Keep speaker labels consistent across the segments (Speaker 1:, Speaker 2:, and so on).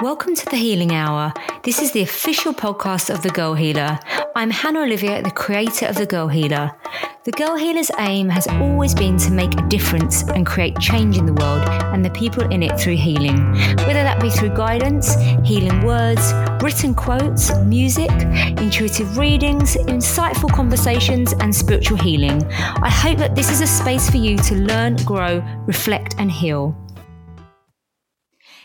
Speaker 1: Welcome to the Healing Hour. This is the official podcast of The Girl Healer. I'm Hannah Olivia, the creator of The Girl Healer. The Girl Healer's aim has always been to make a difference and create change in the world and the people in it through healing, whether that be through guidance, healing words, written quotes, music, intuitive readings, insightful conversations, and spiritual healing. I hope that this is a space for you to learn, grow, reflect, and heal.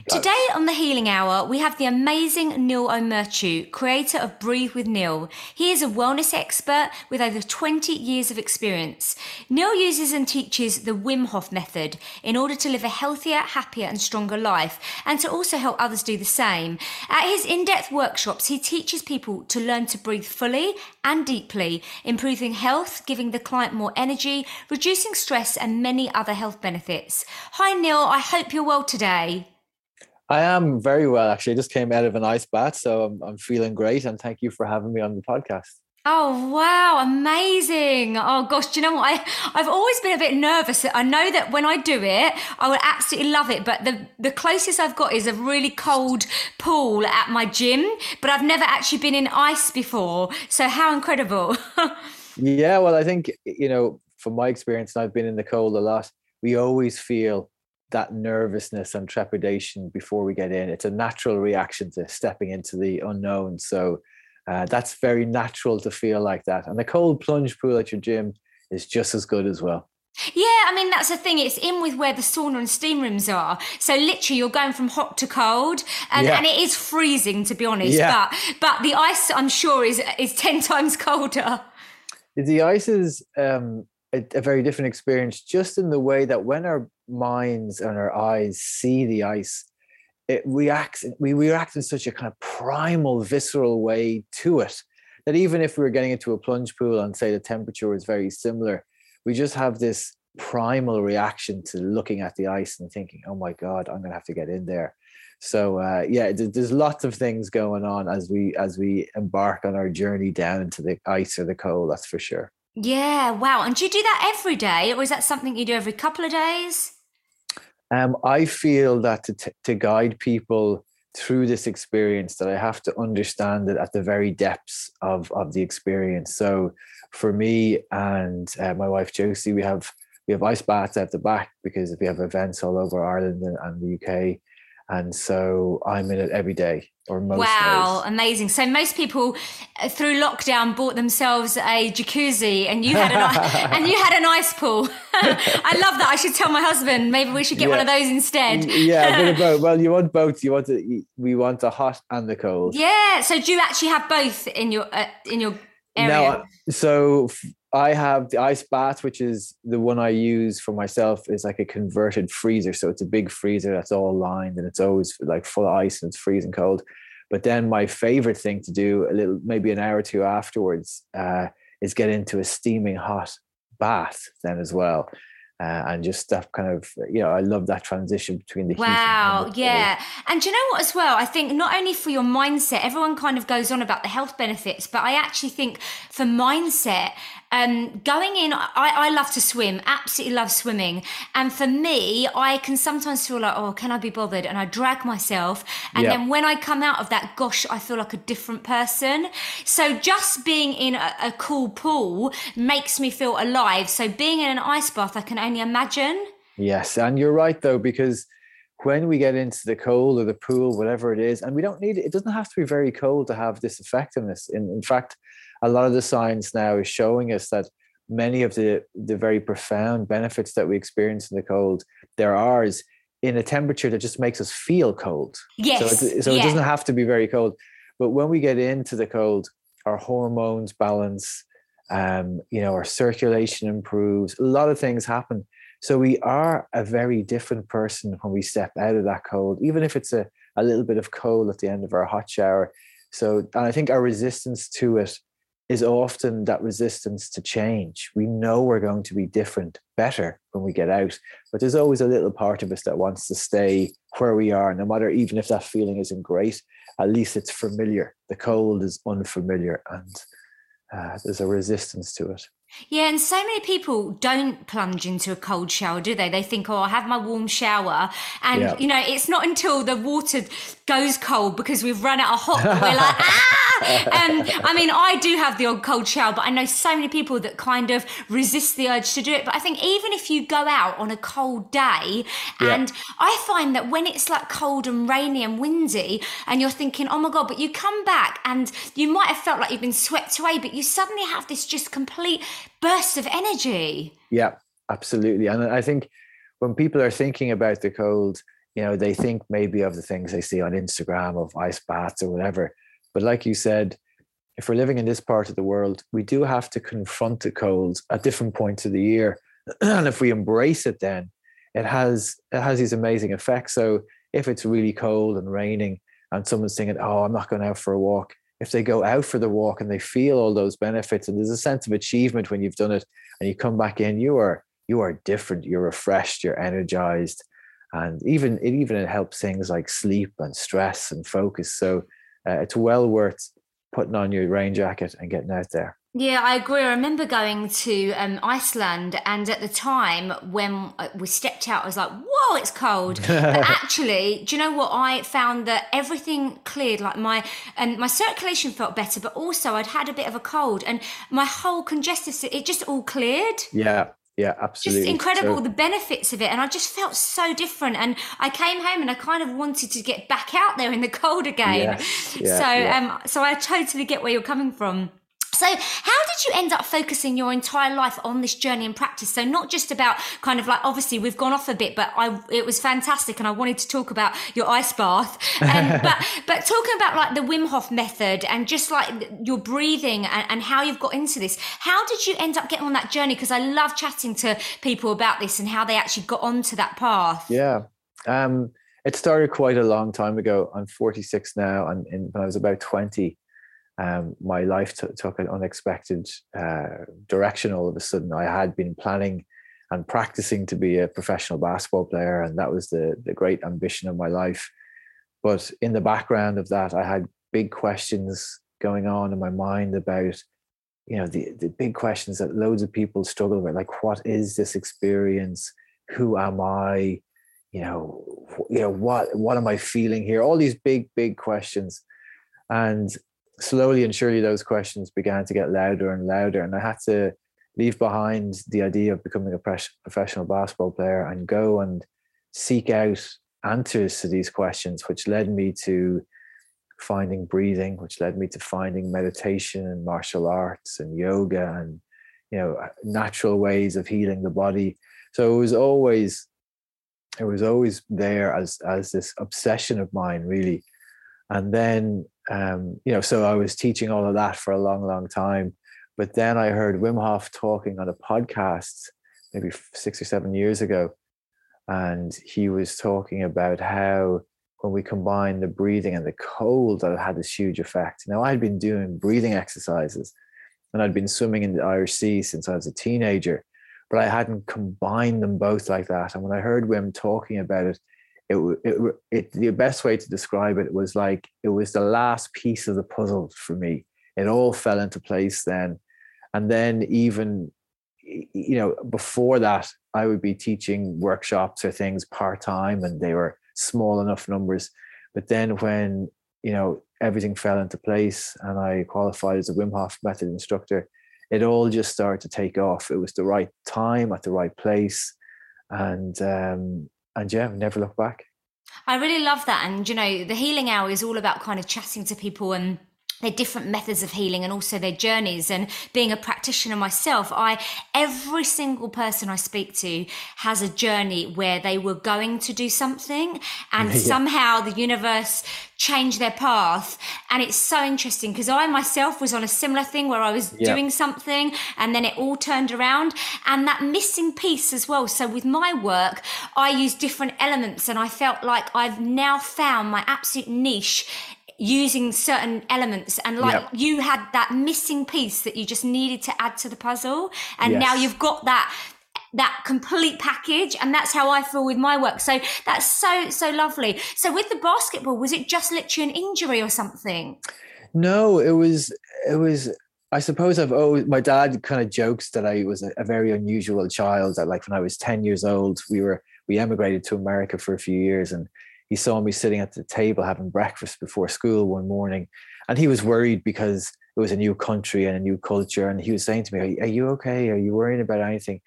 Speaker 1: Today on the Healing Hour, we have the amazing Niall O'Murchu, creator of Breathe with Niall. He is a wellness expert with over 20 years of experience. Niall uses and teaches the Wim Hof method in order to live a healthier, happier, and stronger life, and to also help others do the same. At his in depth workshops, he teaches people to learn to breathe fully and deeply, improving health, giving the client more energy, reducing stress, and many other health benefits. Hi, Niall. I hope you're well today.
Speaker 2: I am very well, actually. I just came out of an ice bath, so I'm, I'm feeling great. And thank you for having me on the podcast.
Speaker 1: Oh wow, amazing. Oh gosh, do you know what? I, I've always been a bit nervous. I know that when I do it, I would absolutely love it. But the, the closest I've got is a really cold pool at my gym, but I've never actually been in ice before. So how incredible.
Speaker 2: yeah, well, I think, you know, from my experience, and I've been in the cold a lot, we always feel that nervousness and trepidation before we get in. It's a natural reaction to stepping into the unknown. So uh, that's very natural to feel like that. And the cold plunge pool at your gym is just as good as well.
Speaker 1: Yeah, I mean that's the thing. It's in with where the sauna and steam rooms are. So literally, you're going from hot to cold, and, yeah. and it is freezing to be honest. Yeah. But but the ice, I'm sure, is is ten times colder.
Speaker 2: The ice is um, a, a, very different experience, just in the way that when our minds and our eyes see the ice, it reacts. We react in such a kind of primal, visceral way to it that even if we were getting into a plunge pool and say the temperature was very similar, we just have this primal reaction to looking at the ice and thinking, "Oh my God, I'm going to have to get in there." So uh, yeah, there's lots of things going on as we as we embark on our journey down into the ice or the cold. That's for sure.
Speaker 1: Yeah, wow. And do you do that every day, or is that something you do every couple of days?
Speaker 2: Um, I feel that to, t- to guide people through this experience, that I have to understand it at the very depths of of the experience. So, for me and uh, my wife Josie, we have we have ice baths at the back because we have events all over Ireland and, and the UK and so I'm in it every day or most
Speaker 1: wow days. amazing. So most people uh, through lockdown bought themselves a jacuzzi and you had an and you had an ice pool. I love that. I should tell my husband. Maybe we should get yeah. one of those instead.
Speaker 2: Yeah a bit of both. Well you want both. You want to we want the hot and the cold.
Speaker 1: Yeah so do you actually have both in your uh, in your area?
Speaker 2: now so I have the ice bath, which is the one I use for myself, is like a converted freezer. So it's a big freezer that's all lined and it's always like full of ice and it's freezing cold. But then my favorite thing to do, a little maybe an hour or two afterwards, uh, is get into a steaming hot bath then as well uh, and just that kind of you know i love that transition between the
Speaker 1: wow and the yeah and you know what as well i think not only for your mindset everyone kind of goes on about the health benefits but i actually think for mindset um, going in I, I love to swim absolutely love swimming and for me i can sometimes feel like oh can i be bothered and i drag myself and yeah. then when i come out of that gosh i feel like a different person so just being in a, a cool pool makes me feel alive so being in an ice bath i can only imagine.
Speaker 2: Yes, and you're right though, because when we get into the cold or the pool, whatever it is, and we don't need it, it doesn't have to be very cold to have this effectiveness. In, in fact, a lot of the science now is showing us that many of the, the very profound benefits that we experience in the cold, there are is in a temperature that just makes us feel cold.
Speaker 1: Yes.
Speaker 2: So, it, so yeah. it doesn't have to be very cold. But when we get into the cold, our hormones balance, um, you know, our circulation improves, a lot of things happen so we are a very different person when we step out of that cold, even if it's a, a little bit of cold at the end of our hot shower. So, and I think our resistance to it is often that resistance to change. We know we're going to be different, better when we get out, but there's always a little part of us that wants to stay where we are, no matter even if that feeling isn't great, at least it's familiar. The cold is unfamiliar and uh, there's a resistance to it.
Speaker 1: Yeah, and so many people don't plunge into a cold shower, do they? They think, oh, I have my warm shower. And, yeah. you know, it's not until the water goes cold because we've run out of hot that we're like, ah! And I mean, I do have the odd cold shower, but I know so many people that kind of resist the urge to do it. But I think even if you go out on a cold day, yeah. and I find that when it's like cold and rainy and windy, and you're thinking, oh my God, but you come back and you might have felt like you've been swept away, but you suddenly have this just complete burst of energy.
Speaker 2: Yeah, absolutely. And I think when people are thinking about the cold, you know, they think maybe of the things they see on Instagram of ice baths or whatever. But like you said, if we're living in this part of the world, we do have to confront the cold at different points of the year. and if we embrace it, then it has it has these amazing effects. So if it's really cold and raining and someone's thinking, oh, I'm not going out for a walk, if they go out for the walk and they feel all those benefits and there's a sense of achievement when you've done it and you come back in you are you are different you're refreshed you're energized and even it even it helps things like sleep and stress and focus. So uh, it's well worth putting on your rain jacket and getting out there
Speaker 1: yeah, I agree. I remember going to um, Iceland, and at the time when uh, we stepped out, I was like, "Whoa, it's cold!" but actually, do you know what? I found that everything cleared. Like my and um, my circulation felt better, but also I'd had a bit of a cold, and my whole congestive it just all cleared.
Speaker 2: Yeah, yeah, absolutely.
Speaker 1: Just incredible so, the benefits of it. And I just felt so different. And I came home and I kind of wanted to get back out there in the cold again. Yes, yeah, so yeah. um so I totally get where you're coming from. So, how did you end up focusing your entire life on this journey and practice? So, not just about kind of like obviously we've gone off a bit, but I it was fantastic, and I wanted to talk about your ice bath, and, but but talking about like the Wim Hof method and just like your breathing and, and how you've got into this. How did you end up getting on that journey? Because I love chatting to people about this and how they actually got onto that path.
Speaker 2: Yeah. Um, it started quite a long time ago. I'm 46 now, and, and when I was about 20, um, my life t- took an unexpected uh, direction all of a sudden. I had been planning and practicing to be a professional basketball player, and that was the, the great ambition of my life. But in the background of that, I had big questions going on in my mind about, you know, the, the big questions that loads of people struggle with, like what is this experience? Who am I? You know, you know what what am I feeling here? All these big, big questions. And slowly and surely those questions began to get louder and louder and i had to leave behind the idea of becoming a professional basketball player and go and seek out answers to these questions which led me to finding breathing which led me to finding meditation and martial arts and yoga and you know natural ways of healing the body. So it was always it was always there as as this obsession of mine really and then um, you know, so I was teaching all of that for a long, long time. But then I heard Wim Hof talking on a podcast maybe six or seven years ago. And he was talking about how when we combine the breathing and the cold, that had this huge effect. Now, I'd been doing breathing exercises and I'd been swimming in the Irish Sea since I was a teenager, but I hadn't combined them both like that. And when I heard Wim talking about it, it, it, it, the best way to describe it was like it was the last piece of the puzzle for me. It all fell into place then. And then even, you know, before that, I would be teaching workshops or things part time and they were small enough numbers. But then when, you know, everything fell into place and I qualified as a Wim Hof method instructor, it all just started to take off. It was the right time at the right place. And um, and yeah, never look back.
Speaker 1: I really love that. And, you know, the healing hour is all about kind of chatting to people and their different methods of healing and also their journeys and being a practitioner myself i every single person i speak to has a journey where they were going to do something and yeah. somehow the universe changed their path and it's so interesting because i myself was on a similar thing where i was yeah. doing something and then it all turned around and that missing piece as well so with my work i use different elements and i felt like i've now found my absolute niche using certain elements and like yep. you had that missing piece that you just needed to add to the puzzle and yes. now you've got that that complete package and that's how i feel with my work so that's so so lovely so with the basketball was it just literally an injury or something
Speaker 2: no it was it was I suppose I've always my dad kind of jokes that I was a, a, very unusual child. That like when I was ten years old, we were we emigrated to America for a few years, and he saw me sitting at the table having breakfast before school one morning, and he was worried because it was a new country and a new culture, and he was saying to me, "Are you okay? Are you worrying about anything?"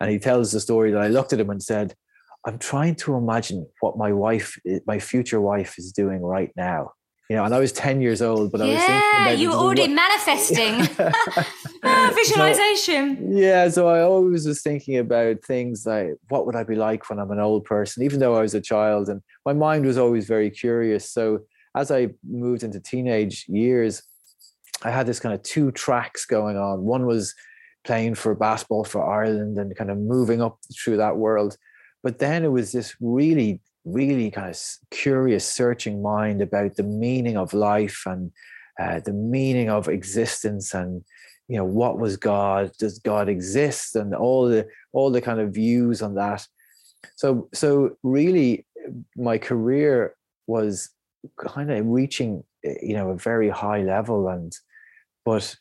Speaker 2: And he tells the story that I looked at him and said, "I'm trying to imagine what my wife, my future wife, is doing right now." You know, and I was 10 years old, but
Speaker 1: yeah,
Speaker 2: I was thinking
Speaker 1: you were already manifesting ah, visualization.
Speaker 2: So, yeah. So I always was thinking about things like what would I be like when I'm an old person, even though I was a child. And my mind was always very curious. So as I moved into teenage years, I had this kind of two tracks going on. One was playing for basketball for Ireland and kind of moving up through that world. But then it was this really really kind of curious, searching mind about the meaning of life and uh, the meaning of existence and you know what was God? Does God exist? And all the all the kind of views on that. So so really, my career was kind of reaching you know a very high level and but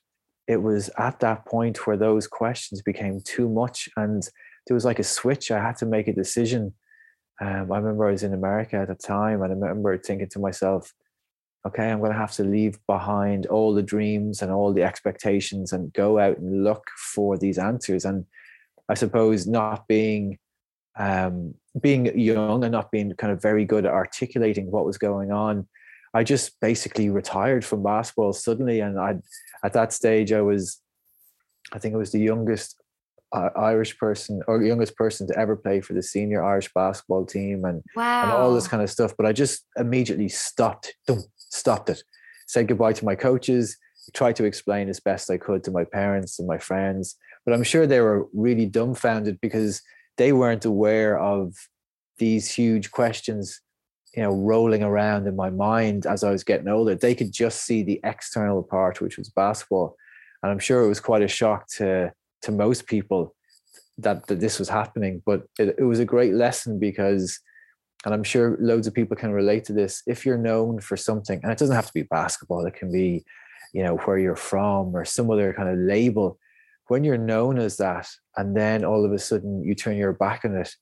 Speaker 2: it was at that point where those questions became too much and there was like a switch i had to make a decision um, I remember I was in America at the time, and I remember thinking to myself, okay, I'm going to have to leave behind all the dreams and all the expectations and go out and look for these answers. And I suppose not being um, being young and not being kind of very good at articulating what was going on, I just basically retired from basketball suddenly. And I, at that stage, I was, I think I was the youngest uh, Irish person or youngest person to ever play for the senior Irish basketball team and,
Speaker 1: wow.
Speaker 2: and all this kind of stuff. But I just immediately stopped, stopped it, said goodbye to my coaches, tried to explain as best I could to my parents and my friends. But I'm sure they were really dumbfounded because they weren't aware of these huge questions you know rolling around in my mind as i was getting older they could just see the external part which was basketball and i'm sure it was quite a shock to to most people that, that this was happening. But it, it was a great lesson because, and I'm sure loads of people can relate to this. If you're known for something, and it doesn't have to be basketball, it can be, you know, where you're from or some other kind of label. When you're known as that, and then all of a sudden you turn your back on it,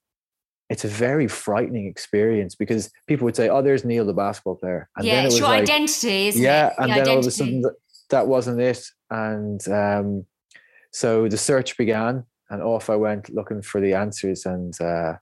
Speaker 2: it's a very frightening experience because people would say, "Oh, there's Niall, the basketball player,"
Speaker 1: and yeah, then it was your like, identity,
Speaker 2: yeah,
Speaker 1: it?
Speaker 2: and the then identity. all of a sudden that wasn't it, and um, so the search began, and off I went looking for the answers, and uh,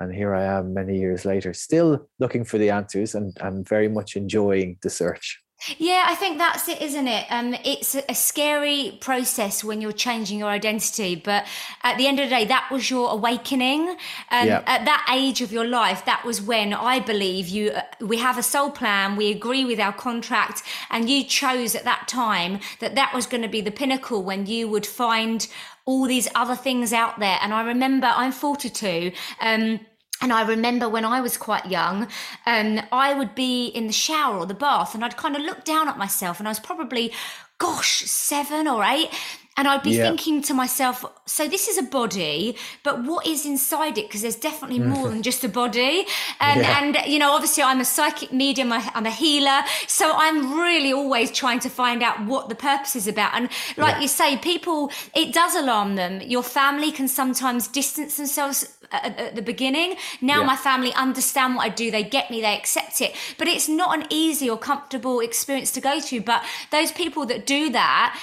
Speaker 2: and here I am many years later, still looking for the answers, and I'm very much enjoying the search.
Speaker 1: Yeah, I think that's it, isn't it? Um, it's a scary process when you're changing your identity, but at the end of the day, that was your awakening. Um, yeah. At that age of your life, that was when I believe you. Uh, we have a soul plan. We agree with our contract, and you chose at that time that that was going to be the pinnacle when you would find all these other things out there. And I remember, I'm 42. Um, and I remember when I was quite young, um, I would be in the shower or the bath and I'd kind of look down at myself and I was probably, gosh, seven or eight. And I'd be yeah. thinking to myself, so this is a body, but what is inside it? Because there's definitely mm. more than just a body. And, yeah. and, you know, obviously I'm a psychic medium, I'm a healer. So I'm really always trying to find out what the purpose is about. And like yeah. you say, people, it does alarm them. Your family can sometimes distance themselves at, at the beginning. Now my family understand what I do. They get me. They accept it. But it's not an easy or comfortable experience to go to. But those people that do that,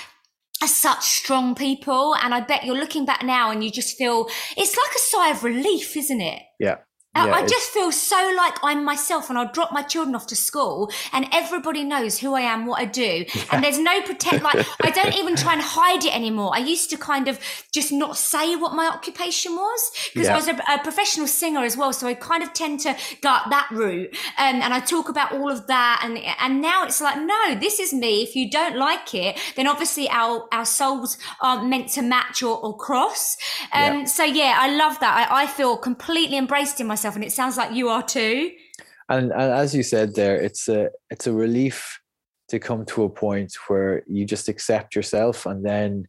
Speaker 1: are such strong people and i bet you're looking back now and you just feel it's like a sigh of relief isn't it?
Speaker 2: Yeah
Speaker 1: yeah, I just feel so like I'm myself, and I'll drop my children off to school, and everybody knows who I am, what I do, yeah. and there's no pretend. Like I don't even try and hide it anymore. I used to kind of just not say what my occupation was because yeah. I was a, a, professional singer as well, so I kind of tend to go up that route, um, and I talk about all of that, and and now it's like no, this is me. If you don't like it, then obviously our our souls aren't meant to match or, or cross. Um. So yeah, I love that. I, I feel completely embraced in myself myself, and it sounds like you are too.
Speaker 2: And, and as you said there, it's a it's a relief to come to a point where you just accept yourself, and then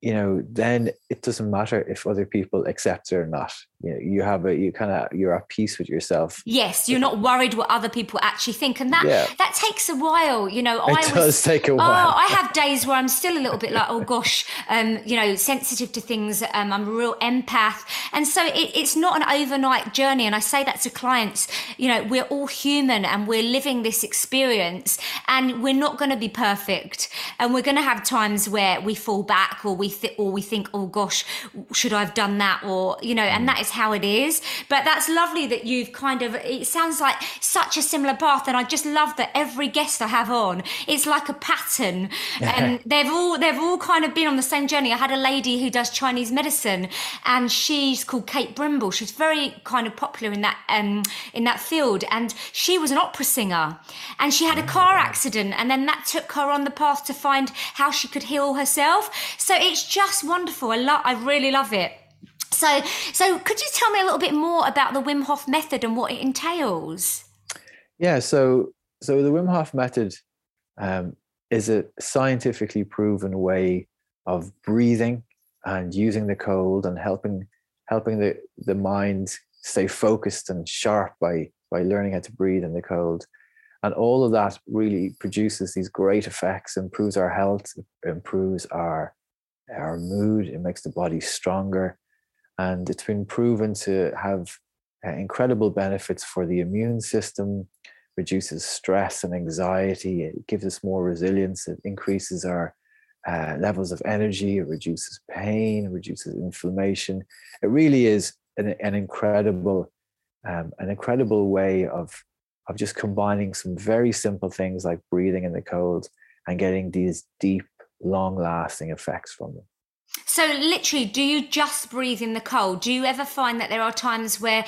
Speaker 2: you know then it doesn't matter if other people accept it or not you, know, you have a you kind of you're at peace with yourself
Speaker 1: yes you're not worried what other people actually think and that
Speaker 2: Yeah.
Speaker 1: that takes a while you know
Speaker 2: it
Speaker 1: i
Speaker 2: does
Speaker 1: was
Speaker 2: take a
Speaker 1: Oh,
Speaker 2: while
Speaker 1: I have days where I'm still a little bit like, oh gosh, um, you know, sensitive to things. Um, I'm a real empath, and so it, it's not an overnight journey. And I say that to clients. You know, we're all human, and we're living this experience, and we're not going to be perfect, and we're going to have times where we fall back, or we th- or we think, oh gosh, should I have done that, or you know, and that is how it is. But that's lovely that you've kind of. It sounds like such a similar path, and I just love that every guest I have on, it's like a pattern, and they've all they've all kind of been on the same journey. I had a lady who does Chinese medicine, and she's called Kate Brimble. She's very kind of popular in that um in that field, and she was an opera singer, and she had a car accident, and then that took her on the path to find how she could heal herself. So it's just wonderful. I love. I really love it. So, so could you tell me a little bit more about the Wim Hof method and what it entails?
Speaker 2: Yeah, so so the Wim Hof method um, is a scientifically proven way of breathing and using the cold and helping helping the the mind stay focused and sharp by by learning how to breathe in the cold. And all of that really produces these great effects, improves our health, improves our our mood, it makes the body stronger. And it's been proven to have uh, incredible benefits for the immune system, reduces stress and anxiety. It gives us more resilience. It increases our uh, levels of energy. It reduces pain. It reduces inflammation. It really is an, an incredible, um, an incredible way of of just combining some very simple things like breathing in the cold and getting these deep, long-lasting effects from them.
Speaker 1: So, literally, do you just breathe in the cold? Do you ever find that there are times where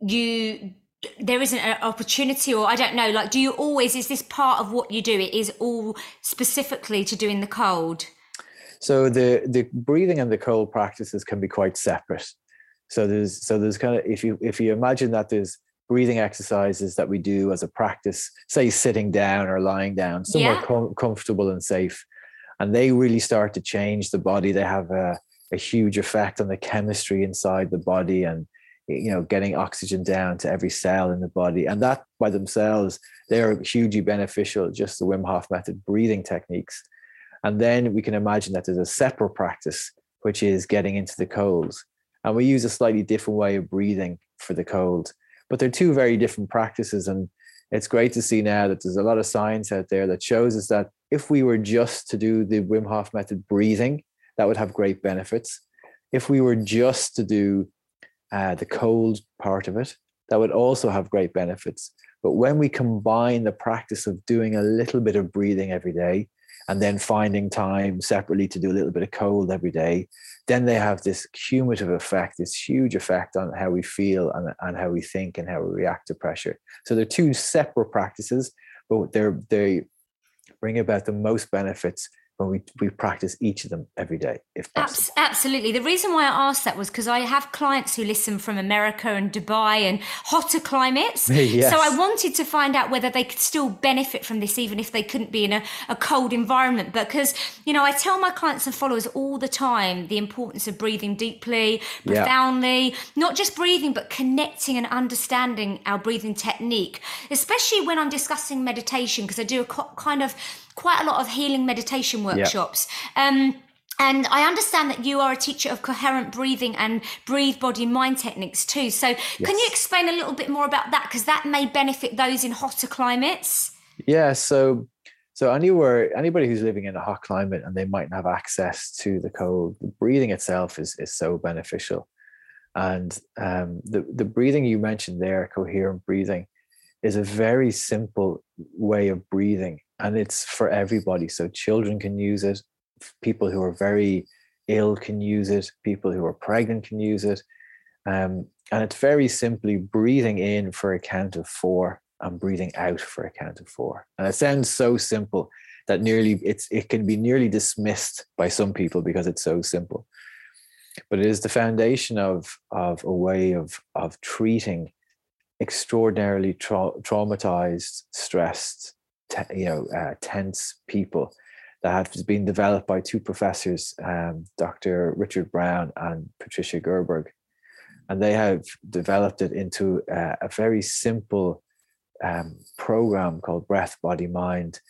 Speaker 1: you there isn't an opportunity, or I don't know, like, do you always is this part of what you do? It is all specifically to do in the cold.
Speaker 2: So the the breathing and the cold practices can be quite separate. So there's so there's kind of if you if you imagine that there's breathing exercises that we do as a practice, say sitting down or lying down, somewhere
Speaker 1: Yeah.
Speaker 2: com- comfortable and safe, and they really start to change the body. They have a, a huge effect on the chemistry inside the body and you know getting oxygen down to every cell in the body. And that by themselves they're hugely beneficial just the wim hof method breathing techniques. And then we can imagine that there's a separate practice which is getting into the cold. And we use a slightly different way of breathing for the cold. But they're two very different practices. And it's great to see now that there's a lot of science out there that shows us that if we were just to do the wim hof method breathing that would have great benefits if we were just to do uh, the cold part of it, that would also have great benefits. But when we combine the practice of doing a little bit of breathing every day and then finding time separately to do a little bit of cold every day, then they have this cumulative effect, this huge effect on how we feel and, and how we think and how we react to pressure. So they're two separate practices, but they're they bring about the most benefits when we, we practice each of them every day, if possible.
Speaker 1: Absolutely. The reason why I asked that was because I have clients who listen from America and Dubai and hotter climates.
Speaker 2: Yes.
Speaker 1: So I wanted to find out whether they could still benefit from this, even if they couldn't be in a, a cold environment. Because, you know, I tell my clients and followers all the time the importance of breathing deeply,
Speaker 2: Yeah.
Speaker 1: profoundly, not just breathing, but connecting and understanding our breathing technique, especially when I'm discussing meditation, because I do a co- kind of quite a lot of healing meditation workshops. Um, and I understand that you are a teacher of coherent breathing and breathe body mind techniques too. So, can you explain a little bit more about that? Because that may benefit those in hotter climates.
Speaker 2: Yeah, so so anywhere anybody who's living in a hot climate and they might not have access to the cold, the breathing itself is is so beneficial. And um, the the breathing you mentioned there, coherent breathing, is a very simple way of breathing, and it's for everybody. So children can use it, people who are very ill can use it, people who are pregnant can use it, um, and it's very simply breathing in for a count of four and breathing out for a count of four. And it sounds so simple that nearly it's it can be nearly dismissed by some people because it's so simple. But it is the foundation of of a way of of treating extraordinarily trau- traumatized, stressed, te- you know, uh, tense people that have been developed by two professors, um, Dr. Richard Brown and Patricia Gerberg. and they have developed it into a, a very simple um, program called Breath, Body, Mind,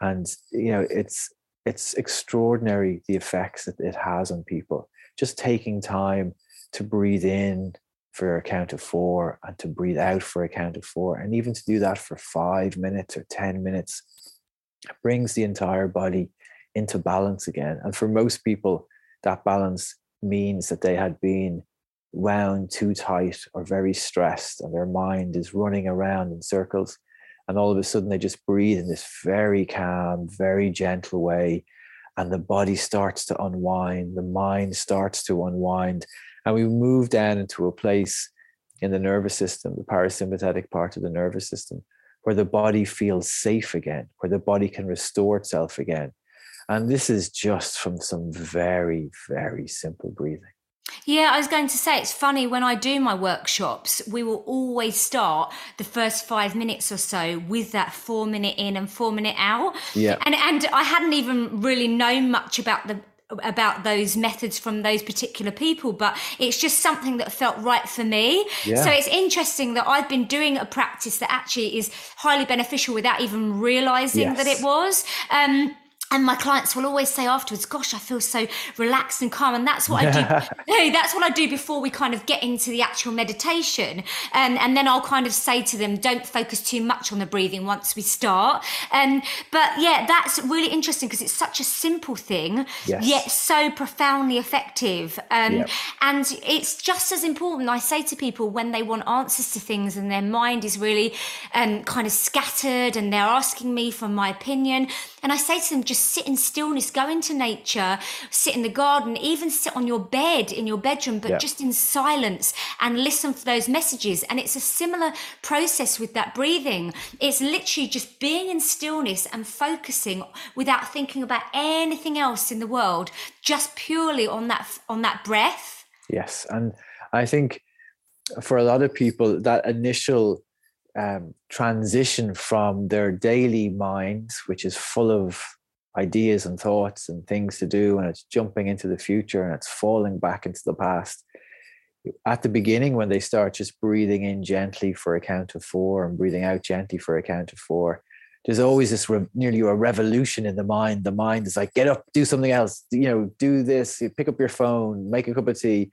Speaker 2: and you know it's it's extraordinary the effects that it has on people. Just taking time to breathe in for a count of four and to breathe out for a count of four, and even to do that for five minutes or 10 minutes brings the entire body into balance again. And for most people, that balance means that they had been wound too tight or very stressed, and their mind is running around in circles. And all of a sudden, they just breathe in this very calm, very gentle way. And the body starts to unwind, the mind starts to unwind. And we move down into a place in the nervous system, the parasympathetic part of the nervous system, where the body feels safe again, where the body can restore itself again. And this is just from some very, very simple breathing.
Speaker 1: Yeah, I was going to say it's funny when I do my workshops, we will always start the first five minutes or so with that four minute in and four minute out.
Speaker 2: Yeah.
Speaker 1: And and I hadn't even really known much about the about those methods from those particular people, but it's just something that felt right for me. Yeah. So it's interesting that I've been doing a practice that actually is highly beneficial without even realizing yes. that it was. Um, and my clients will always say afterwards gosh i feel so relaxed and calm and that's what i do hey, that's what i do before we kind of get into the actual meditation and, and then i'll kind of say to them don't focus too much on the breathing once we start and but yeah that's really interesting because it's such a simple thing yes. yet so profoundly effective um, yep. and it's just as important i say to people when they want answers to things and their mind is really um, kind of scattered and they're asking me for my opinion and i say to them just sit in stillness, go into nature, sit in the garden, even sit on your bed in your bedroom, but yeah. just in silence and listen for those messages. And it's a similar process with that breathing. It's literally just being in stillness and focusing without thinking about anything else in the world, just purely on that on that breath.
Speaker 2: Yes, and I think for a lot of people that initial um, transition from their daily minds, which is full of ideas and thoughts and things to do and it's jumping into the future and it's falling back into the past. At the beginning when they start just breathing in gently for a count of four and breathing out gently for a count of four there's always this re- nearly a revolution in the mind. The mind is like get up do something else. You know do this. Pick up your phone make a cup of tea.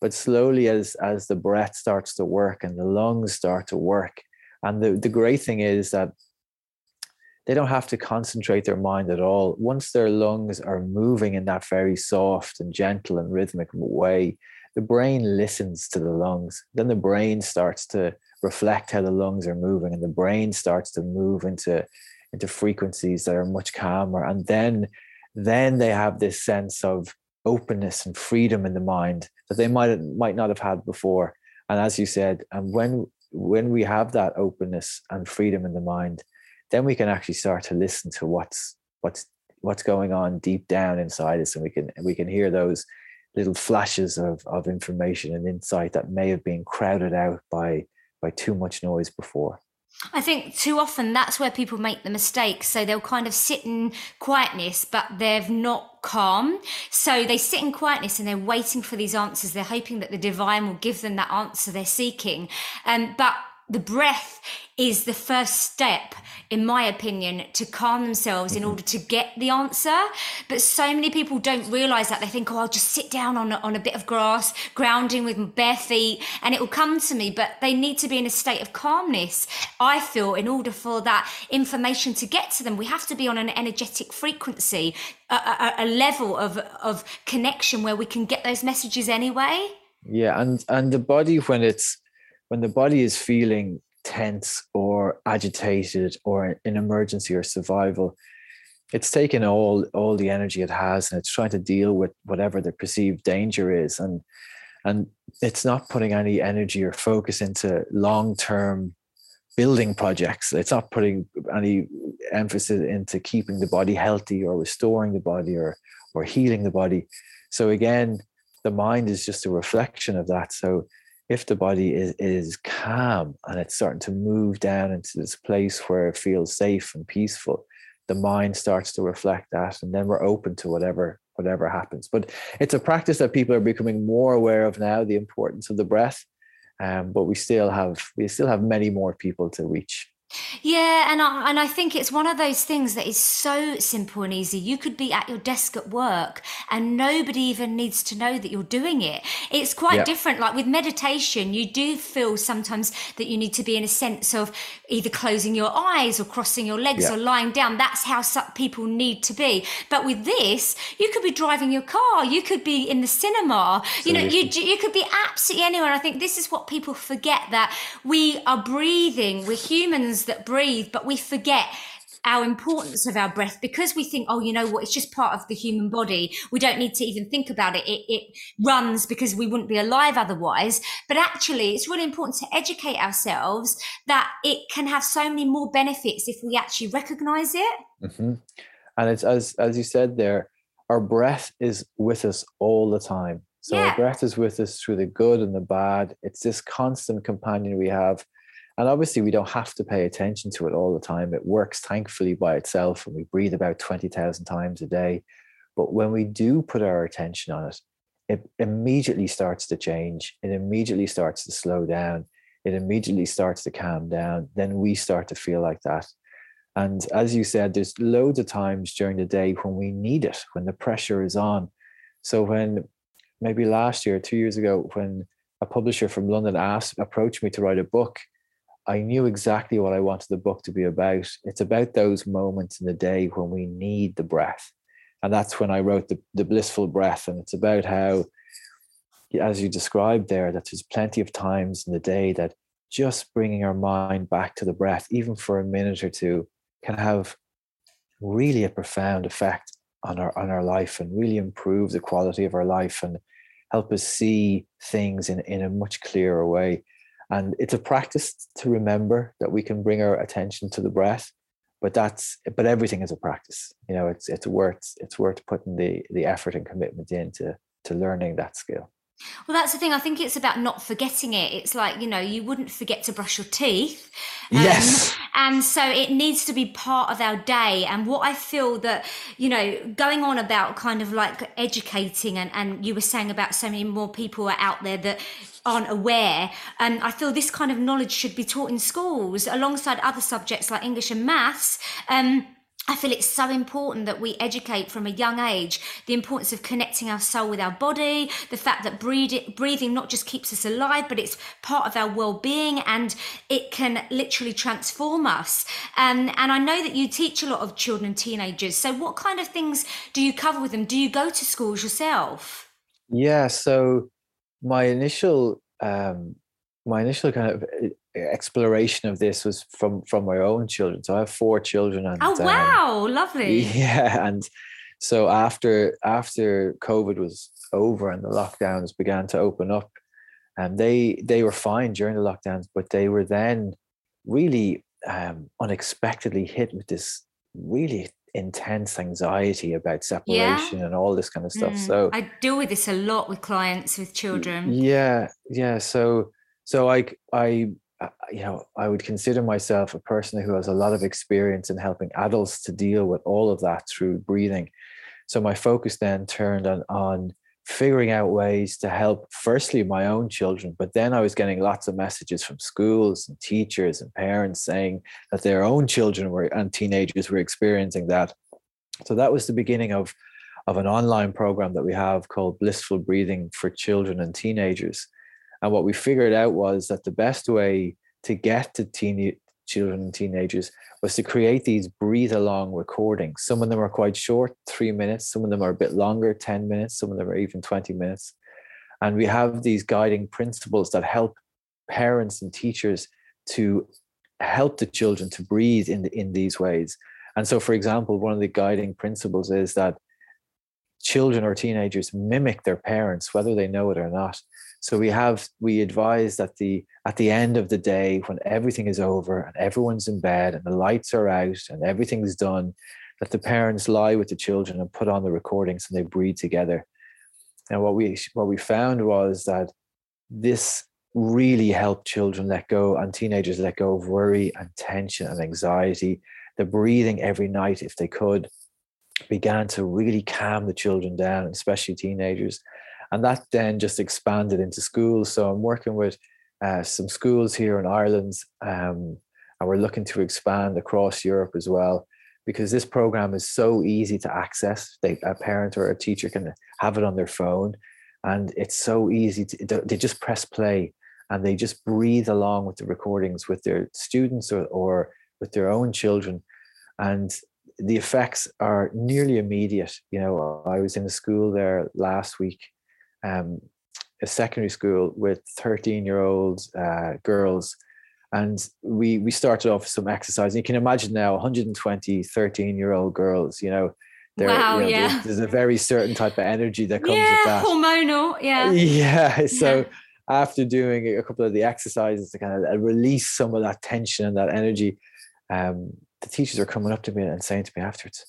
Speaker 2: But slowly as as the breath starts to work and the lungs start to work and the, the great thing is that they don't have to concentrate their mind at all. Once their lungs are moving in that very soft and gentle and rhythmic way, the brain listens to the lungs. Then the brain starts to reflect how the lungs are moving, and the brain starts to move into, into frequencies that are much calmer. And then, then they have this sense of openness and freedom in the mind that they might might not have had before. And as you said, and when when we have that openness and freedom in the mind, then we can actually start to listen to what's what's what's going on deep down inside us and we can we can hear those little flashes of, of information and insight that may have been crowded out by by too much noise before
Speaker 1: I think too often that's where people make the mistake. So they'll kind of sit in quietness, but they're not calm. So they sit in quietness and they're waiting for these answers. They're hoping that the divine will give them that answer they're seeking. Um, but the breath is the first step, in my opinion, to calm themselves in mm-hmm. order to get the answer. But so many people don't realize that. They think, oh, I'll just sit down on a, on a bit of grass, grounding with bare feet, and it will come to me. But they need to be in a state of calmness, I feel, in order for that information to get to them. We have to be on an energetic frequency, a, a, a level of, of connection where we can get those messages anyway.
Speaker 2: Yeah, and and the body when it's when the body is feeling tense or agitated or in emergency or survival, it's taken all all the energy it has and it's trying to deal with whatever the perceived danger is. And and it's not putting any energy or focus into long-term building projects. It's not putting any emphasis into keeping the body healthy or restoring the body or or healing the body. So again the mind is just a reflection of that. So if the body is, is calm and it's starting to move down into this place where it feels safe and peaceful, the mind starts to reflect that. And then we're open to whatever whatever happens. But it's a practice that people are becoming more aware of now, the importance of the breath. Um, but we still have we still have many more people to reach.
Speaker 1: Yeah, and I, and I think it's one of those things that is so simple and easy. You could be at your desk at work and nobody even needs to know that you're doing it. It's quite yeah. different. Like with meditation, you do feel sometimes that you need to be in a sense of either closing your eyes or crossing your legs yeah. or lying down. That's how people need to be. But with this, you could be driving your car, you could be in the cinema, you know, you, you could be absolutely anywhere. I think this is what people forget that we are breathing, we're humans that breathe, but we forget our importance of our breath because we think, oh, you know what, it's just part of the human body. We don't need to even think about it. It, it runs because we wouldn't be alive otherwise. But actually, it's really important to educate ourselves that it can have so many more benefits if we actually recognize it.
Speaker 2: Mm-hmm. And it's as as you said there, our breath is with us all the time. So yeah. our breath is with us through the good and the bad. It's this constant companion we have and obviously, we don't have to pay attention to it all the time. It works thankfully by itself, and we breathe about 20,000 times a day. But when we do put our attention on it, it immediately starts to change. It immediately starts to slow down. It immediately starts to calm down. Then we start to feel like that. And as you said, there's loads of times during the day when we need it, when the pressure is on. So when maybe last year, two years ago, when a publisher from London asked, approached me to write a book, I knew exactly what I wanted the book to be about. It's about those moments in the day when we need the breath. And that's when I wrote the, the blissful breath. And it's about how, as you described there, that there's plenty of times in the day that just bringing our mind back to the breath, even for a minute or two, can have really a profound effect on our on our life and really improve the quality of our life and help us see things in, in a much clearer way. And it's a practice to remember that we can bring our attention to the breath, but that's but everything is a practice. You know, it's it's worth it's worth putting the the effort and commitment into to learning that skill.
Speaker 1: Well, that's the thing. I think it's about not forgetting it. It's like, you know, you wouldn't forget to brush your teeth.
Speaker 2: Um, yes.
Speaker 1: And so it needs to be part of our day. And what I feel that, you know, going on about kind of like educating, and, and you were saying about so many more people are out there that aren't aware. And um, I feel this kind of knowledge should be taught in schools alongside other subjects like English and maths. Um, I feel it's so important that we educate from a young age the importance of connecting our soul with our body, the fact that breathing not just keeps us alive, but it's part of our well being and it can literally transform us. Um, and I know that you teach a lot of children and teenagers. So, what kind of things do you cover with them? Do you go to schools yourself?
Speaker 2: Yeah. So, my initial um, my initial kind of exploration of this was from from my own children. So I have four children. And,
Speaker 1: oh um, wow, um, lovely.
Speaker 2: Yeah, and so after after COVID was over and the lockdowns began to open up, and they they were fine during the lockdowns, but they were then really um, unexpectedly hit with this really intense anxiety about separation yeah. and all this kind of stuff. Mm. So
Speaker 1: I deal with this a lot with clients with children.
Speaker 2: Yeah, yeah. So so I I you know I would consider myself a person who has a lot of experience in helping adults to deal with all of that through breathing. So my focus then turned on on figuring out ways to help firstly my own children but then i was getting lots of messages from schools and teachers and parents saying that their own children were and teenagers were experiencing that so that was the beginning of of an online program that we have called blissful breathing for children and teenagers and what we figured out was that the best way to get to teen children and teenagers was to create these breathe along recordings. Some of them are quite short, three minutes. Some of them are a bit longer, 10 minutes. Some of them are even 20 minutes. And we have these guiding principles that help parents and teachers to help the children to breathe in, the, in these ways. And so, for example, one of the guiding principles is that children or teenagers mimic their parents, whether they know it or not. So we have we advise that the at the end of the day, when everything is over and everyone's in bed and the lights are out and everything's done, that the parents lie with the children and put on the recordings and they breathe together. And what we what we found was that this really helped children let go and teenagers let go of worry and tension and anxiety. The breathing every night, if they could, began to really calm the children down, especially teenagers. And that then just expanded into schools. So I'm working with uh, some schools here in Ireland, um, and we're looking to expand across Europe as well because this program is so easy to access. They, a parent or a teacher can have it on their phone, and it's so easy to they just press play and they just breathe along with the recordings with their students or, or with their own children, and the effects are nearly immediate. You know, I was in a school there last week, um, a secondary school with 13 year old uh, girls and we we started off with some exercise. And you can imagine now 120 13 year old girls, you know,
Speaker 1: wow,
Speaker 2: you know,
Speaker 1: yeah.
Speaker 2: There's, there's, a very certain type of energy that comes
Speaker 1: yeah,
Speaker 2: with that.
Speaker 1: Hormonal, yeah.
Speaker 2: Yeah. So yeah. after doing a couple of the exercises to kind of uh, release some of that tension and that energy, um, the teachers are coming up to me and saying to me afterwards,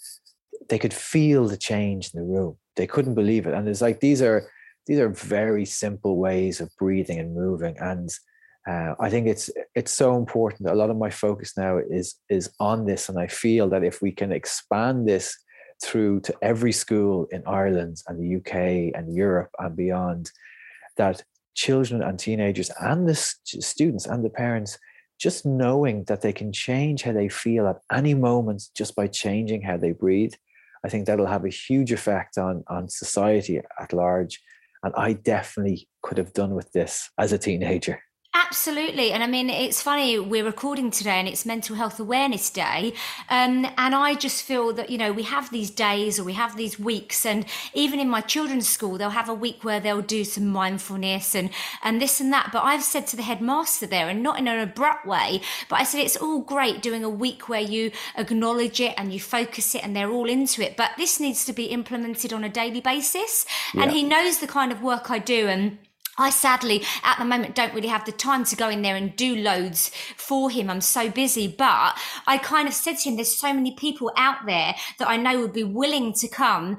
Speaker 2: they could feel the change in the room. They couldn't believe it. And it's like these are these are very simple ways of breathing and moving. And uh, I think it's it's so important. A lot of my focus now is is on this, and I feel that if we can expand this through to every school in Ireland and the UK and Europe and beyond, that children and teenagers and the students and the parents just knowing that they can change how they feel at any moment just by changing how they breathe, I think that'll have a huge effect on on society at large. And I definitely could have done with this as a teenager.
Speaker 1: Absolutely. And I mean, it's funny, we're recording today and it's Mental Health Awareness Day. Um, and I just feel that, you know, we have these days or we have these weeks. And even in my children's school, they'll have a week where they'll do some mindfulness and, and this and that. But I've said to the headmaster there, and not in an abrupt way, but I said, it's all great doing a week where you acknowledge it and you focus it and they're all into it. But this needs to be implemented on a daily basis. Yeah. And he knows the kind of work I do. And I sadly, at the moment, don't really have the time to go in there and do loads for him. I'm so busy. But I kind of said to him, there's so many people out there that I know would be willing to come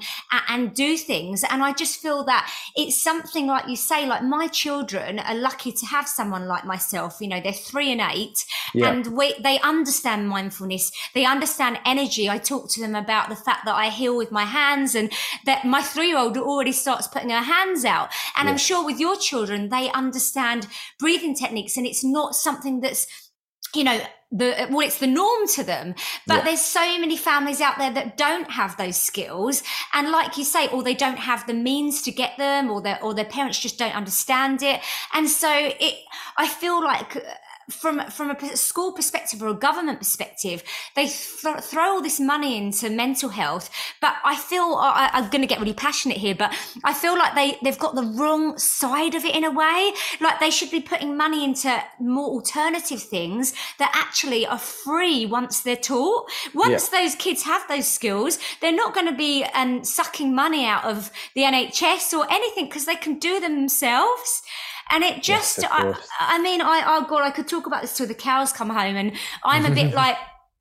Speaker 1: and do things. And I just feel that it's something like you say, like my children are lucky to have someone like myself. You know, they're three and eight yeah. and we, they understand mindfulness. They understand energy. I talk to them about the fact that I heal with my hands and that my three year old already starts putting her hands out. And yeah. I'm sure with your children, they understand breathing techniques and it's not something that's, you know, the well it's the norm to them but yeah. there's so many families out there that don't have those skills and like you say or they don't have the means to get them or their or their parents just don't understand it and so it i feel like from from a school perspective or a government perspective, they th- throw all this money into mental health. But I feel I, am going to get really passionate here, but I feel like they they've got the wrong side of it in a way. Like they should be putting money into more alternative things that actually are free once they're taught. Once yeah. those kids have those skills, they're not going to be um, sucking money out of the NHS or anything because they can do them themselves. And it just, yes, I, I mean, I, oh God, I could talk about this till the cows come home. And I'm a bit like,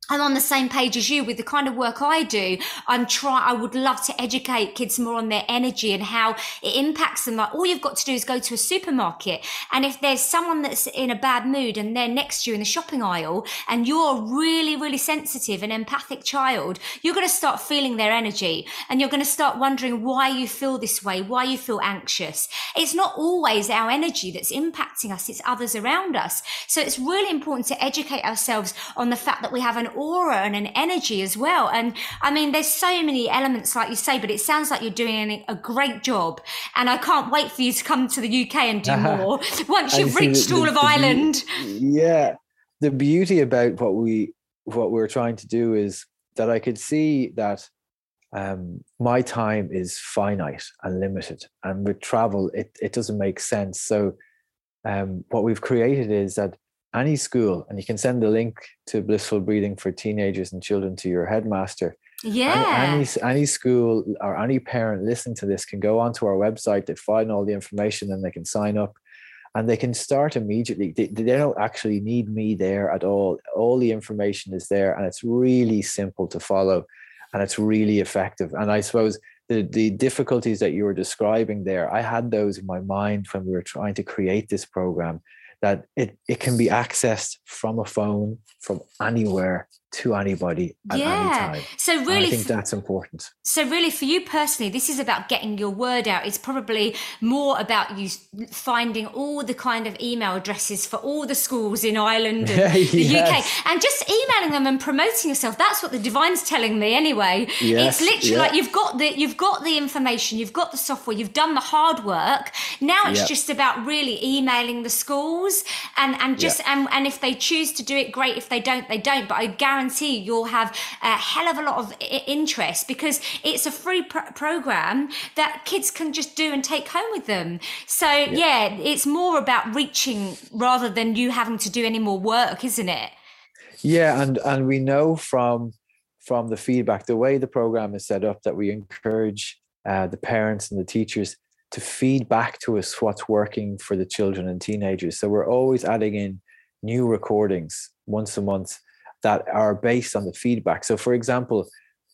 Speaker 1: I'm on the same page as you with the kind of work I do. I'm try. I would love to educate kids more on their energy and how it impacts them. Like all you've got to do is go to a supermarket, and if there's someone that's in a bad mood and they're next to you in the shopping aisle, and you're a really, really sensitive and empathic child, you're going to start feeling their energy, and you're going to start wondering why you feel this way, why you feel anxious. It's not always our energy that's impacting us; it's others around us. So it's really important to educate ourselves on the fact that we have an aura and an energy as well. And I mean, there's so many elements, like you say, but it sounds like you're doing a great job. And I can't wait for you to come to the UK and do uh-huh. more once you've reached the, all the, of the Ireland.
Speaker 2: yeah. The beauty about what we what we're trying to do is that I could see that um, my time is finite and limited, and with travel, it it doesn't make sense. So, um, what we've created is that any school, and you can send the link to Blissful Breathing for teenagers and children to your headmaster.
Speaker 1: Yeah.
Speaker 2: Any, any, any school or any parent listening to this can go onto our website, they find all the information, and they can sign up and they can start immediately. They, they don't actually need me there at all. All the information is there, and it's really simple to follow, and it's really effective. And I suppose the the difficulties that you were describing there, I had those in my mind when we were trying to create this program that it, it can be accessed from a phone from anywhere to anybody at yeah. any time.
Speaker 1: So really, and
Speaker 2: I think that's important.
Speaker 1: So really, for you personally, this is about getting your word out. It's probably more about you finding all the kind of email addresses for all the schools in Ireland and the. UK, and just emailing them and promoting yourself. That's what the divine's telling me, anyway. Yes. It's literally yeah. like you've got the you've got the information, you've got the software, you've done the hard work. Now it's just about really emailing the schools and and just and and if they choose to do it, great. If they don't, they don't. But I guarantee guarantee you'll have a hell of a lot of interest because it's a free pr- program that kids can just do and take home with them. So yeah. yeah, it's more about reaching rather than you having to do any more work, isn't it?
Speaker 2: Yeah, and and we know from from the feedback, the way the program is set up, that we encourage uh, the parents and the teachers to feed back to us what's working for the children and teenagers. So we're always adding in new recordings once a month that are based on the feedback. So, for example,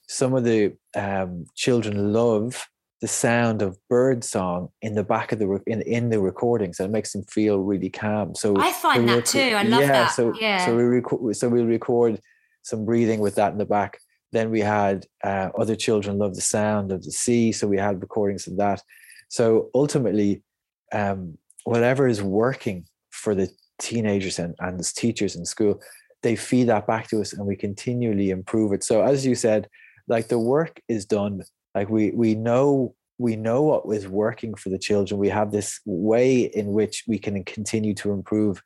Speaker 2: some of the um, children love the sound of bird song in the back of the in in the recordings, and it makes them feel really calm. So
Speaker 1: I find that too. I love
Speaker 2: yeah,
Speaker 1: that.
Speaker 2: So yeah. So we record. So we record some breathing with that in the back. Then we had uh, other children love the sound of the sea, so we had recordings of that. So ultimately, um, whatever is working for the teenagers and, and as teachers in school, they feed that back to us and we continually improve it. So as you said like the work is done. Like we we know we know what is working for the children. We have this way in which we can continue to improve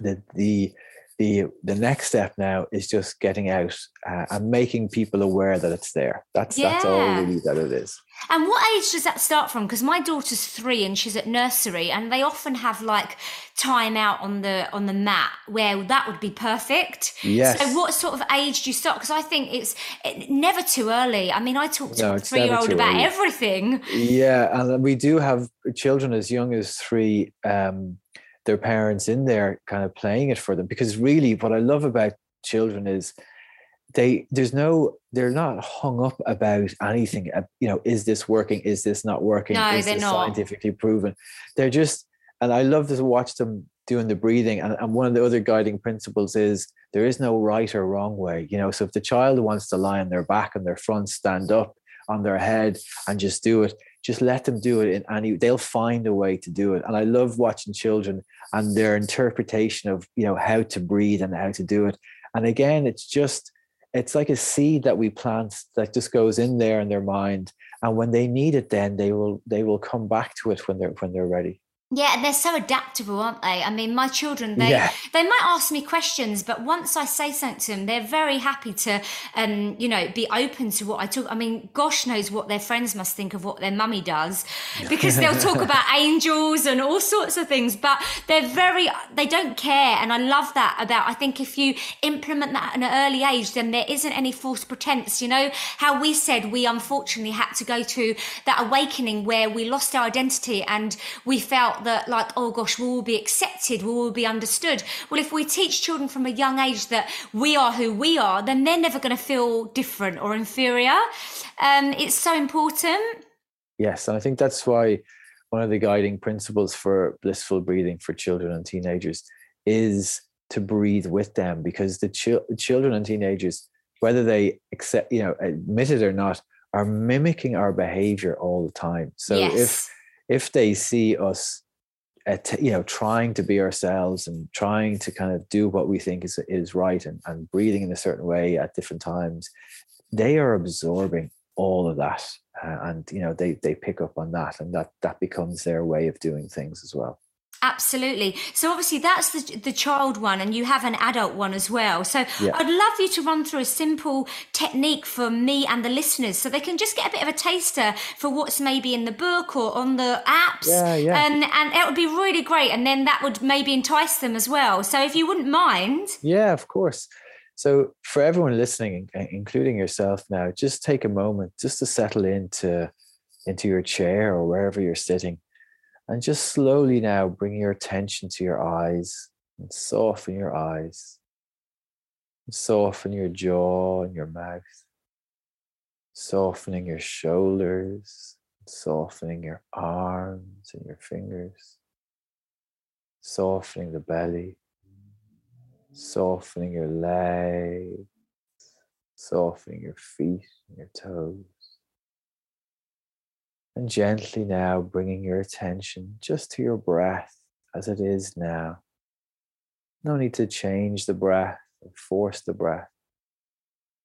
Speaker 2: the the the the next step now is just getting out uh, and making people aware that it's there. That's yeah. that's all really that it is.
Speaker 1: And what age does that start from? Because my daughter's three and she's at nursery, and they often have like time out on the on the mat where that would be perfect.
Speaker 2: Yes.
Speaker 1: So what sort of age do you start? Because I think it's it, never too early. I mean, I talk to no, a three year old about early. everything.
Speaker 2: Yeah, and we do have children as young as three. Um, their parents in there kind of playing it for them. Because really what i love about children is they there's no they're not hung up about anything you know is this working is this not working
Speaker 1: no,
Speaker 2: is
Speaker 1: this not.
Speaker 2: scientifically proven? They're just and i love to watch them doing the breathing. And, and one of the other guiding principles is there is no right or wrong way you know? So if the child wants to lie on their back and their front stand up on their head and just do it just let them do it any they'll find a way to do it. And i love watching children and their interpretation of you know how to breathe and how to do it. And again it's just it's like a seed that we plant that just goes in there in their mind. And when they need it then they will they will come back to it when they're when they're ready
Speaker 1: yeah, and they're so adaptable, aren't they? I mean, my children, they yeah. they might ask me questions, but once I say something to them, they're very happy to, um, you know, be open to what I talk. I mean, gosh knows what their friends must think of what their mummy does, because they'll talk about angels and all sorts of things. But they're very, they don't care, and I love that about. I think if you implement that at an early age, then there isn't any false pretense. You know how we said we unfortunately had to go to that awakening where we lost our identity and we felt that like oh gosh we'll all be accepted we'll all be understood. Well if we teach children from a young age that we are who we are then they're never going to feel different or inferior. Um, it's so important.
Speaker 2: Yes and i think that's why one of the guiding principles for blissful breathing for children and teenagers is to breathe with them because the ch- children and teenagers whether they accept you know admit it or not are mimicking our behavior all the time. So yes. if if they see us at, you know trying to be ourselves and trying to kind of do what we think is is right and, and breathing in a certain way at different times they are absorbing all of that uh, and you know they they pick up on that and that that becomes their way of doing things as well
Speaker 1: Absolutely. So obviously that's the the child one, and you have an adult one as well. So yeah. I'd love you to run through a simple technique for me and the listeners, so they can just get a bit of a taster for what's maybe in the book or on the apps.
Speaker 2: Yeah, yeah.
Speaker 1: And and it would be really great, and then that would maybe entice them as well. So if you wouldn't mind.
Speaker 2: Yeah, of course. So for everyone listening, including yourself now, just take a moment just to settle into into your chair or wherever you're sitting and just slowly now bring your attention to your eyes and soften your eyes. Soften your jaw and your mouth. Softening your shoulders, softening your arms and your fingers. Softening the belly, softening your legs, softening your feet and your toes. And gently now bringing your attention just to your breath as it is now. No need to change the breath or force the breath.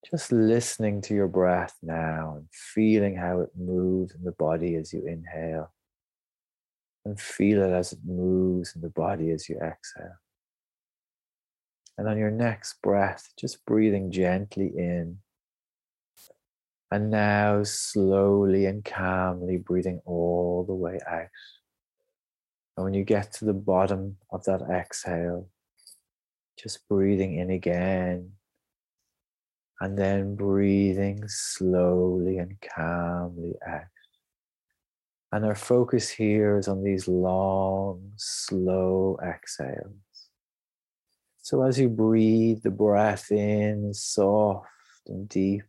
Speaker 2: Just listening to your breath now and feeling how it moves in the body as you inhale. And feel it as it moves in the body as you exhale. And on your next breath, just breathing gently in. And now slowly and calmly breathing all the way out. And when you get to the bottom of that exhale, just breathing in again. And then breathing slowly and calmly out. And our focus here is on these long, slow exhales. So as you breathe the breath in soft and deep,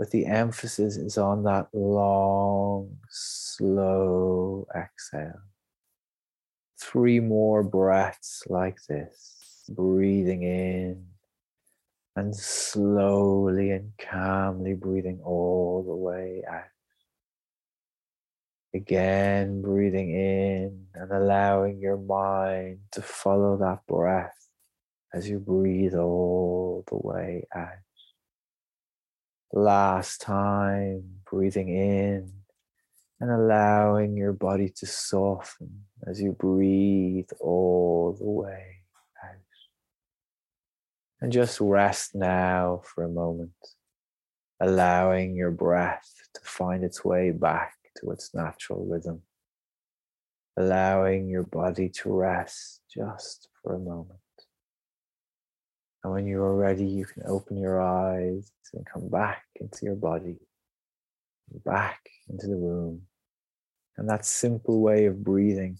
Speaker 2: but the emphasis is on that long, slow exhale. Three more breaths like this, breathing in and slowly and calmly breathing all the way out. Again, breathing in and allowing your mind to follow that breath as you breathe all the way out. Last time, breathing in and allowing your body to soften as you breathe all the way out. And just rest now for a moment, allowing your breath to find its way back to its natural rhythm, allowing your body to rest just for a moment. And when you are ready, you can open your eyes and come back into your body, back into the room. And that simple way of breathing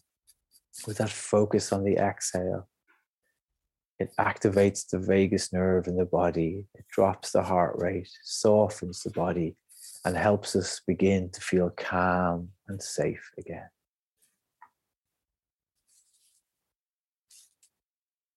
Speaker 2: with that focus on the exhale, it activates the vagus nerve in the body, it drops the heart rate, softens the body, and helps us begin to feel calm and safe again.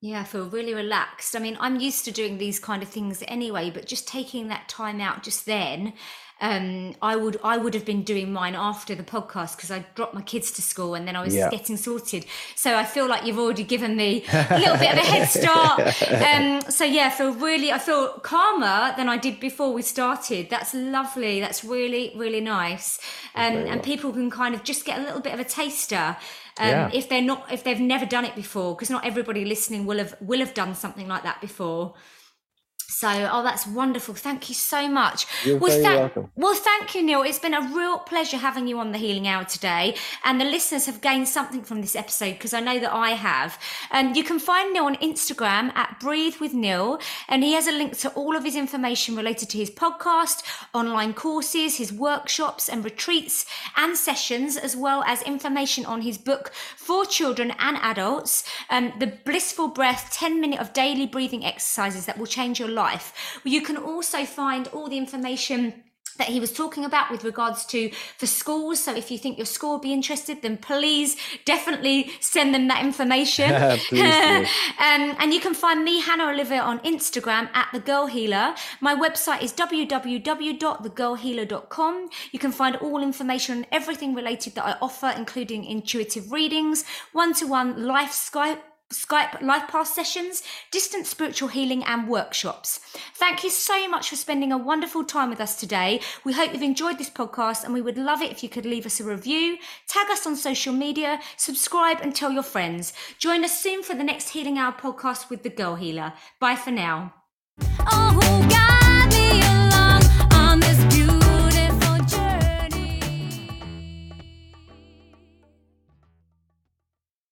Speaker 1: Yeah, I feel really relaxed. I mean, I'm used to doing these kind of things anyway, but just taking that time out just then, um, I would I would have been doing mine after the podcast because I dropped my kids to school and then I was yeah. getting sorted. So I feel like you've already given me a little bit of a head start. Um, so yeah, I feel really I feel calmer than I did before we started. That's lovely. That's really really nice. Um, and people can kind of just get a little bit of a taster um, yeah. if they're not if they've never done it before because not everybody listening will have will have done something like that before so, oh, that's wonderful. Thank you so much.
Speaker 2: You're well, very welcome.
Speaker 1: Well, thank you, Niall. It's been a real pleasure having you on the Healing Hour today. And the listeners have gained something from this episode because I know that I have. Um, you can find Niall on Instagram at Breathe with Niall. And he has a link to all of his information related to his podcast, online courses, his workshops and retreats and sessions, as well as information on his book for children and adults, um, The Blissful Breath 10 minute of daily breathing exercises that will change your life. You can also find all the information that he was talking about with regards to for schools. So if you think your school will be interested, then please definitely send them that information. um, and you can find me, Hannah Olivia, on Instagram at The Girl Healer. My website is www.thegirlhealer.com. You can find all information on everything related that I offer, including intuitive readings, one-to-one life Skype Skype Life pass sessions, distant spiritual healing, and workshops. Thank you so much for spending a wonderful time with us today. We hope you've enjoyed this podcast and we would love it if you could leave us a review, tag us on social media, subscribe, and tell your friends. Join us soon for the next Healing Hour podcast with the Girl Healer. Bye for now. Oh,